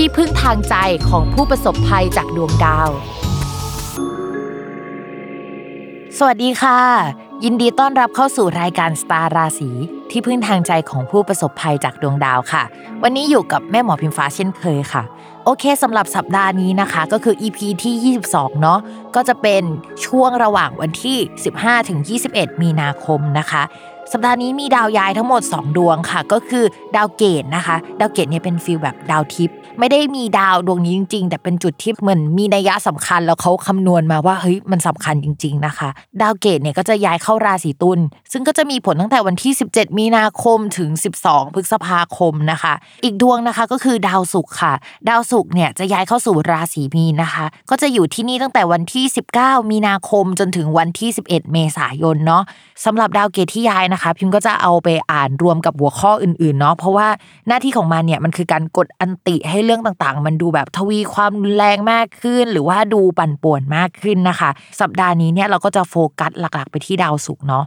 ที่พึ่งทางใจของผู้ประสบภัยจากดวงดาว สวัสดีค่ะ ยินดีต้อนรับเข้าสู่รายการสตาร์ราศีที่พึ่งทางใจของผู้ประสบภัยจากดวงดาวค่ะ วันนี้อยู่กับแม่หมอพิมฟ้าเช่นเคยค่ะ โอเคสำหรับสัปดาห์นี้นะคะ ก็คือ EP ที่ 22 เนาะก็จะเป็นช่วงระหว่างวันที่ 15ถึง21 มีนาคมนะคะสัปดาห์นี้มีดาวย้ายทั้งหมด 2 ดวงค่ะ ก็คือดาวเกตนะคะ ดาวเกตเนี่ยเป็น feel แบบดาวทิพย์ ไม่ได้มีดาวดวงนี้จริง ๆ แต่เป็นจุดที่เหมือนมีนัยยะสำคัญแล้วเขาคำนวณมาว่าเฮ้ยมันสำคัญจริง ๆนะคะ ดาวเกตเนี่ยก็จะย้ายเข้าราศีตุลซึ่งก็จะมีผลตั้งแต่วันที่ 17 มีนาคมถึง 12 พฤษภาคมนะคะ อีกดวงนะคะก็คือดาวศุกร์ค่ะ ดาวศุกร์เนี่ยจะย้ายเข้าสู่ราศีมีนนะคะ ก็จะอยู่ที่นี่ตั้งแต่วันที่ 19 มีนาคมจนถึงวันที่ 11 เมษายนเนาะสำหรับดาวเกตที่ย้ายนะคะ พิมก็จะเอาไปอ่านรวมกับหัวข้ออื่นๆเนาะเพราะว่าหน้าที่ของมันเนี่ยมันคือการกดอันติให้เรื่องต่างๆ มันดูแบบทวีความรุนแรงมากขึ้น หรือว่าดูปั่นป่วนมากขึ้นนะคะ สัปดาห์นี้เนี่ยเราก็จะโฟกัสหลักๆ ไปที่ดาวศุกร์เนาะ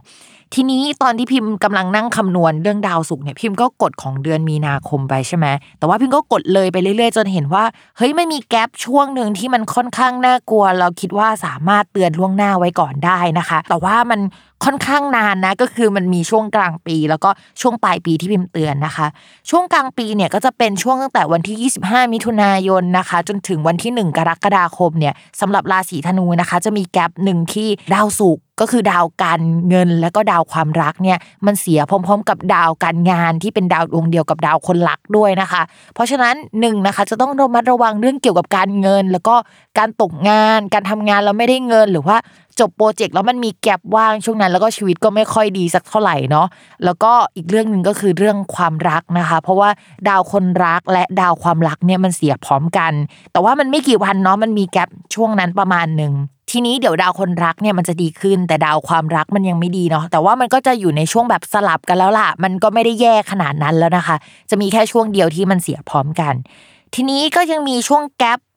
ทีนี้ตอนที่พิมพ์กำลังนั่งคำนวณเรื่องดาวศุกร์เนี่ยพิมก็กดของเดือนมีนาคมไปใช่ไหมแต่ว่าพิมก็กดเลยไปเรื่อยๆ จนเห็นว่าเฮ้ยไม่มีแกลบช่วงหนึ่งที่มันค่อนข้างน่ากลัว เราคิดว่าสามารถเตือนล่วงหน้าไว้ก่อนได้นะคะ แต่ว่ามันค่อนข้างนานนะก็คือมันมีช่วงกลางปี แล้วก็ช่วงปลายปีที่พิมพ์เตือนนะคะ ช่วงกลางปีเนี่ยก็จะเป็นช่วงตั้งแต่วันที่ 25 มิถุนายนนะคะ จนถึงวันที่ 1 กรกฎาคมเนี่ยสำหรับราศีธนูนะคะ จะมีแกลบหนึ่งที่ดาวศุกร์ ก็คือดาวการเงินและก็ดาวความรักเนี่ยมันเสียพร้อม ๆ กับดาวการงานที่เป็นดาวดวงเดียวกับดาวคนรักด้วยนะคะ เพราะฉะนั้นหนึ่งนะคะจะต้องระมัดระวังเรื่องเกี่ยวกับการเงิน แล้วก็การตกงาน การทำงานแล้วไม่ได้เงินหรือว่าจบโปรเจกต์แล้วมันมีแกลบว่างช่วงนั้น แล้วก็ชีวิตก็ไม่ค่อยดีสักเท่าไหร่เนาะแล้วก็อีกเรื่องหนึ่งก็คือเรื่องความรักนะคะ เพราะว่าดาวคนรักและดาวความรักเนี่ยมันเสียพร้อมกัน แต่ว่ามันไม่กี่วันเนาะมันมีแกลบช่วงนั้นประมาณหนึ่ง ทีนี้เดี๋ยวดาวคนรักเนี่ยมันจะดีขึ้น แต่ดาวความรักมันยังไม่ดีเนาะแต่ว่ามันก็จะอยู่ในช่วงแบบสลับกันแล้วล่ะ มันก็ไม่ได้แย่ขนาดนั้นแล้วนะคะ จะมีแค่ช่วงเดียวที่มันเสียพร้อมกัน ทีนี้ก็ยังมีช่วงแกลบ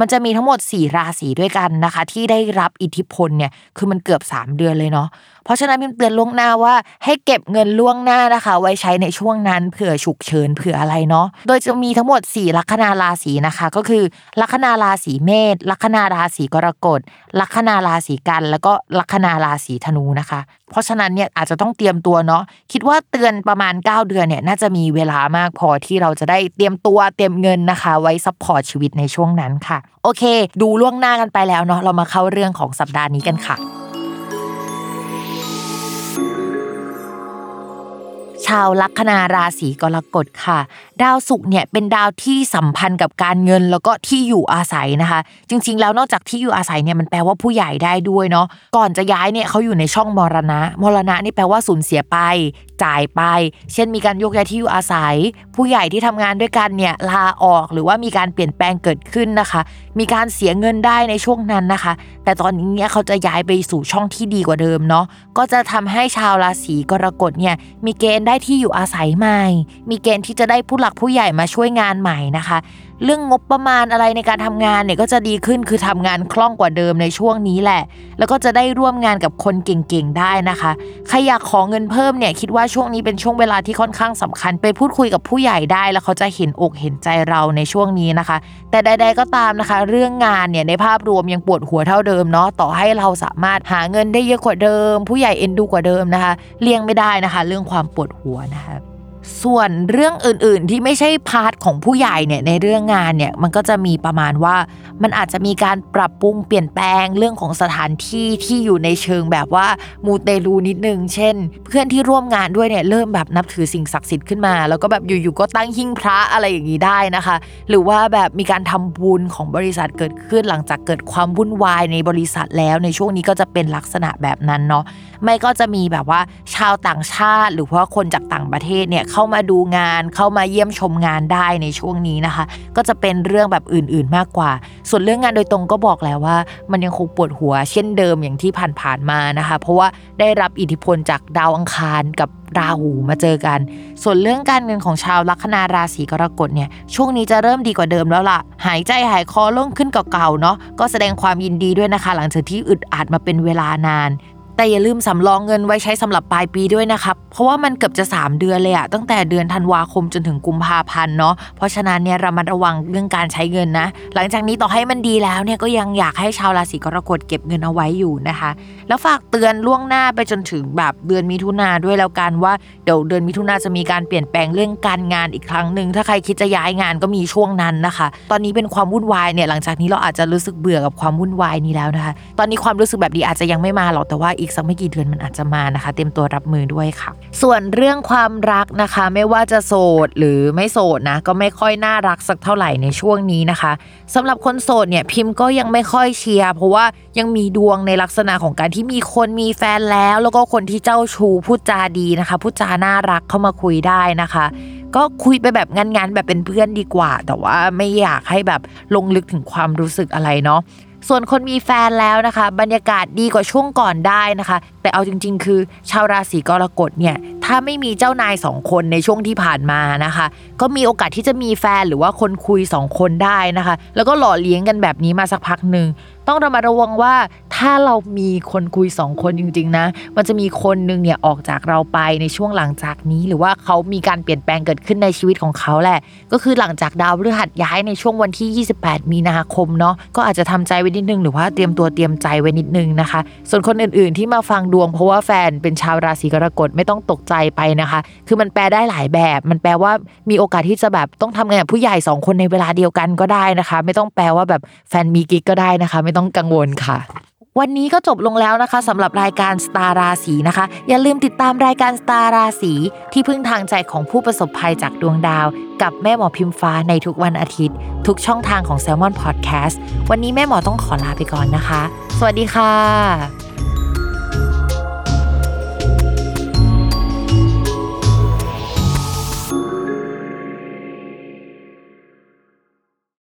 มันจะมีทั้งหมด 4 ราศีด้วยกันนะคะ ที่ได้รับอิทธิพลเนี่ยคือมันเกือบ 3 เดือนเลยเนาะเพราะฉะนั้นพิมเตือนล่วงหน้าว่าให้เก็บเงินล่วงหน้านะคะ ไว้ใช้ในช่วงนั้นเผื่อฉุกเฉินเผื่ออะไรเนาะโดยจะมีทั้งหมด 4 ลัคนาราศีนะคะ ก็คือลัคนาราศีเมษลัคนาราศีกรกฎลัคนาราศีกัน แล้วก็ลัคนาราศีธนูนะคะ เพราะฉะนั้นเนี่ยอาจจะต้องเตรียมตัวเนาะคิดว่าเตือนประมาณ 9 เดือนเนี่ยน่าจะมีเวลามากพอที่เราจะได้เตรียมตัวเตรียมเงินนะคะ ไว้ support ชีวิตในช่วงนั้นค่ะ โอเค ดูล่วงหน้ากันไปแล้วเนาะเรามาเข้าเรื่องของสัปดาห์นี้กันค่ะชาวลัคนาราศีกรกฎค่ะ ดาวศุกร์เนี่ยเป็นดาวที่สัมพันธ์กับการเงินแล้วก็ที่อยู่อาศัยนะคะ จริง ๆ แล้วนอกจากที่อยู่อาศัยเนี่ยมันแปลว่าผู้ใหญ่ได้ด้วยเนาะก่อนจะย้ายเนี่ยเขาอยู่ในช่องมรณะ มรณะนี่แปลว่าสูญเสียไป จ่ายไป เช่นมีการยกย้ายที่อยู่อาศัย ผู้ใหญ่ที่ทำงานด้วยกันเนี่ยลาออกหรือว่ามีการเปลี่ยนแปลงเกิดขึ้นนะคะ มีการเสียเงินได้ในช่วงนั้นนะคะ แต่ตอนนี้เนี่ยเขาจะย้ายไปสู่ช่องที่ดีกว่าเดิมเนาะก็จะทำให้ชาวราศีกรกฎเนี่ยมีเกณฑ์ได้ที่อยู่อาศัยใหม่ มีเกณฑ์ที่จะได้ผู้หลักผู้ใหญ่มาช่วยงานใหม่นะคะ เรื่องงบประมาณอะไรในการทำงานเนี่ยก็จะดีขึ้นคือทำงานคล่องกว่าเดิมในช่วงนี้แหละ แล้วก็จะได้ร่วมงานกับคนเก่งๆได้นะคะ ใครอยากขอเงินเพิ่มเนี่ยคิดว่าช่วงนี้เป็นช่วงเวลาที่ค่อนข้างสำคัญ ไปพูดคุยกับผู้ใหญ่ได้ แล้วเขาจะเห็นอกเห็นใจเราในช่วงนี้นะคะ แต่ใด ๆก็ตามนะคะ เรื่องงานเนี่ยในภาพรวมยังปวดหัวเท่าเดิมเนาะต่อให้เราสามารถหาเงินได้เยอะกว่าเดิม ผู้ใหญ่เอ็นดูกว่าเดิมนะคะเลี่ยงไม่ได้นะคะ เรื่องความปวดหัวนะคะ ส่วนเรื่องอื่นๆที่ไม่ใช่ part ของผู้ใหญ่เนี่ยในเรื่องงานเนี่ยมันก็จะมีประมาณว่ามันอาจจะมีการปรับปรุงเปลี่ยนแปลงเรื่องของสถานที่ที่อยู่ในเชิงแบบว่ามูเตลูนิดนึง เช่น เพื่อนที่ร่วมงานด้วยเนี่ยเริ่มแบบนับถือสิ่งศักดิ์สิทธิ์ขึ้นมา แล้วก็แบบอยู่ๆก็ตั้งหิ้งพระอะไรอย่างนี้ได้นะคะ หรือว่าแบบมีการทำบุญของบริษัทเกิดขึ้นหลังจากเกิดความวุ่นวายในบริษัทแล้วในช่วงนี้ก็จะเป็นลักษณะแบบนั้นเนาะไม่ก็จะมีแบบว่าชาวต่างชาติ หรือว่าคนจากต่างประเทศเนี่ยเข้ามาดูงาน เข้ามาเยี่ยมชมงานได้ในช่วงนี้นะคะ ก็จะเป็นเรื่องแบบอื่นๆมากกว่า ส่วนเรื่องงานโดยตรงก็บอกแล้วว่า มันยังคงปวดหัวเช่นเดิมอย่างที่ผ่านๆมานะคะ เพราะว่าได้รับอิทธิพลจากดาวอังคารกับราหูมาเจอกัน ส่วนเรื่องการเงินของชาวลัคนาราศีกรกฎเนี่ย ช่วงนี้จะเริ่มดีกว่าเดิมแล้วล่ะ หายใจหายคอโล่งขึ้นเก่าๆเนาะ ก็แสดงความยินดีด้วยนะคะ หลังจากที่อึดอัดมาเป็นเวลานาน แต่อย่าลืมสำรองเงินไว้ใช้สำหรับปลายปีด้วยนะครับ เพราะว่ามันเกือบจะ 3 เดือนเลยอะตั้งแต่เดือนธันวาคมจนถึงกุมภาพันธ์เนาะเพราะฉะนั้นเนี่ยระมัดระวังเรื่องการใช้เงินนะ หลังจากนี้ต่อให้มันดีแล้วเนี่ยก็ยังอยากให้ชาวราศีกรกฎเก็บเงินเอาไว้อยู่นะคะ แล้วฝากเตือนล่วงหน้าไปจนถึงแบบเดือนมิถุนาด้วยแล้วกันว่าเดี๋ยวเดือนมิถุนาจะมีการเปลี่ยนแปลงเรื่องการงานอีกครั้งหนึ่งถ้าใครคิดจะย้ายงานก็มีช่วงนั้นนะคะ ตอนนี้เป็นความวุ่นวายเนี่ยหลังจากนี้เราอาจจะรู้สึกเบื่อกับความวุ่นวายนี้แล้วนะคะ ตอนนี้ความรู้สึกแบบนี้อาจจะยังไม่มาหรอกแต่ว่าอีกสักไม่กี่เดือนมันอาจจะมานะคะ เตรียมตัวรับมือด้วยค่ะ ส่วนเรื่องความรักนะคะ ไม่ว่าจะโสดหรือไม่โสดนะ ก็ไม่ค่อยน่ารักสักเท่าไหร่ในช่วงนี้นะคะสำหรับคนโสดเนี่ยพิมพ์ก็ยังไม่ค่อยเชียร์เพราะว่ายังมีดวงในลักษณะของการที่มีคนมีแฟนแล้ว แล้วก็คนที่เจ้าชู้พูดจาดีนะคะพูดจาน่ารักเข้ามาคุยได้นะคะ ก็คุยไปแบบงานๆแบบเป็นเพื่อนดีกว่า แต่ว่าไม่อยากให้แบบลงลึกถึงความรู้สึกอะไรเนาะส่วนคนมีแฟนแล้วนะคะ บรรยากาศดีกว่าช่วงก่อนได้นะคะ แต่เอาจริง ๆ คือ ชาวราศีกรกฎเนี่ยถ้าไม่มีเจ้านายสองคนในช่วงที่ผ่านมานะคะ ก็มีโอกาสที่จะมีแฟนหรือว่าคนคุยสองคนได้นะคะ แล้วก็หล่อเลี้ยงกันแบบนี้มาสักพักหนึ่งต้องระมัดระวังว่าถ้าเรามีคนคุยสองคนจริง ๆ นะ มันจะมีคนนึงเนี่ยออกจากเราไปในช่วงหลังจากนี้ หรือว่าเขามีการเปลี่ยนแปลงเกิดขึ้นในชีวิตของเขาแหละ ก็คือหลังจากดาวพฤหัสย้ายในช่วงวันที่ 28 มีนาคมเนาะก็อาจจะทำใจไว้นิดนึง หรือว่าเตรียมตัวเตรียมใจไว้นิดนึงนะคะ ส่วนคนอื่นๆที่มาฟังดวงเพราะว่าแฟนเป็นชาวราศีกรกฎไม่ต้องตกใจไปนะคะ คือมันแปลได้หลายแบบ มันแปลว่ามีโอกาสที่จะแบบต้องทำงานกับผู้ใหญ่สองคนในเวลาเดียวกันก็ได้นะคะ ไม่ต้องแปลว่าแบบแฟนมีกิ๊กก็ได้นะคะ ไม่ต้องกังวลค่ะ วันนี้ก็จบลงแล้วนะคะสำหรับรายการสตาราสีนะคะ อย่าลืมติดตามรายการสตาราสีที่พึ่งทางใจของผู้ประสบภัยจากดวงดาว กับแม่หมอพิมฟ้าในทุกวันอาทิตย์ ทุกช่องทางของ s ซ l m o n Podcast วันนี้แม่หมอต้องขอลาไปก่อนนะคะ สวัสดีค่ะ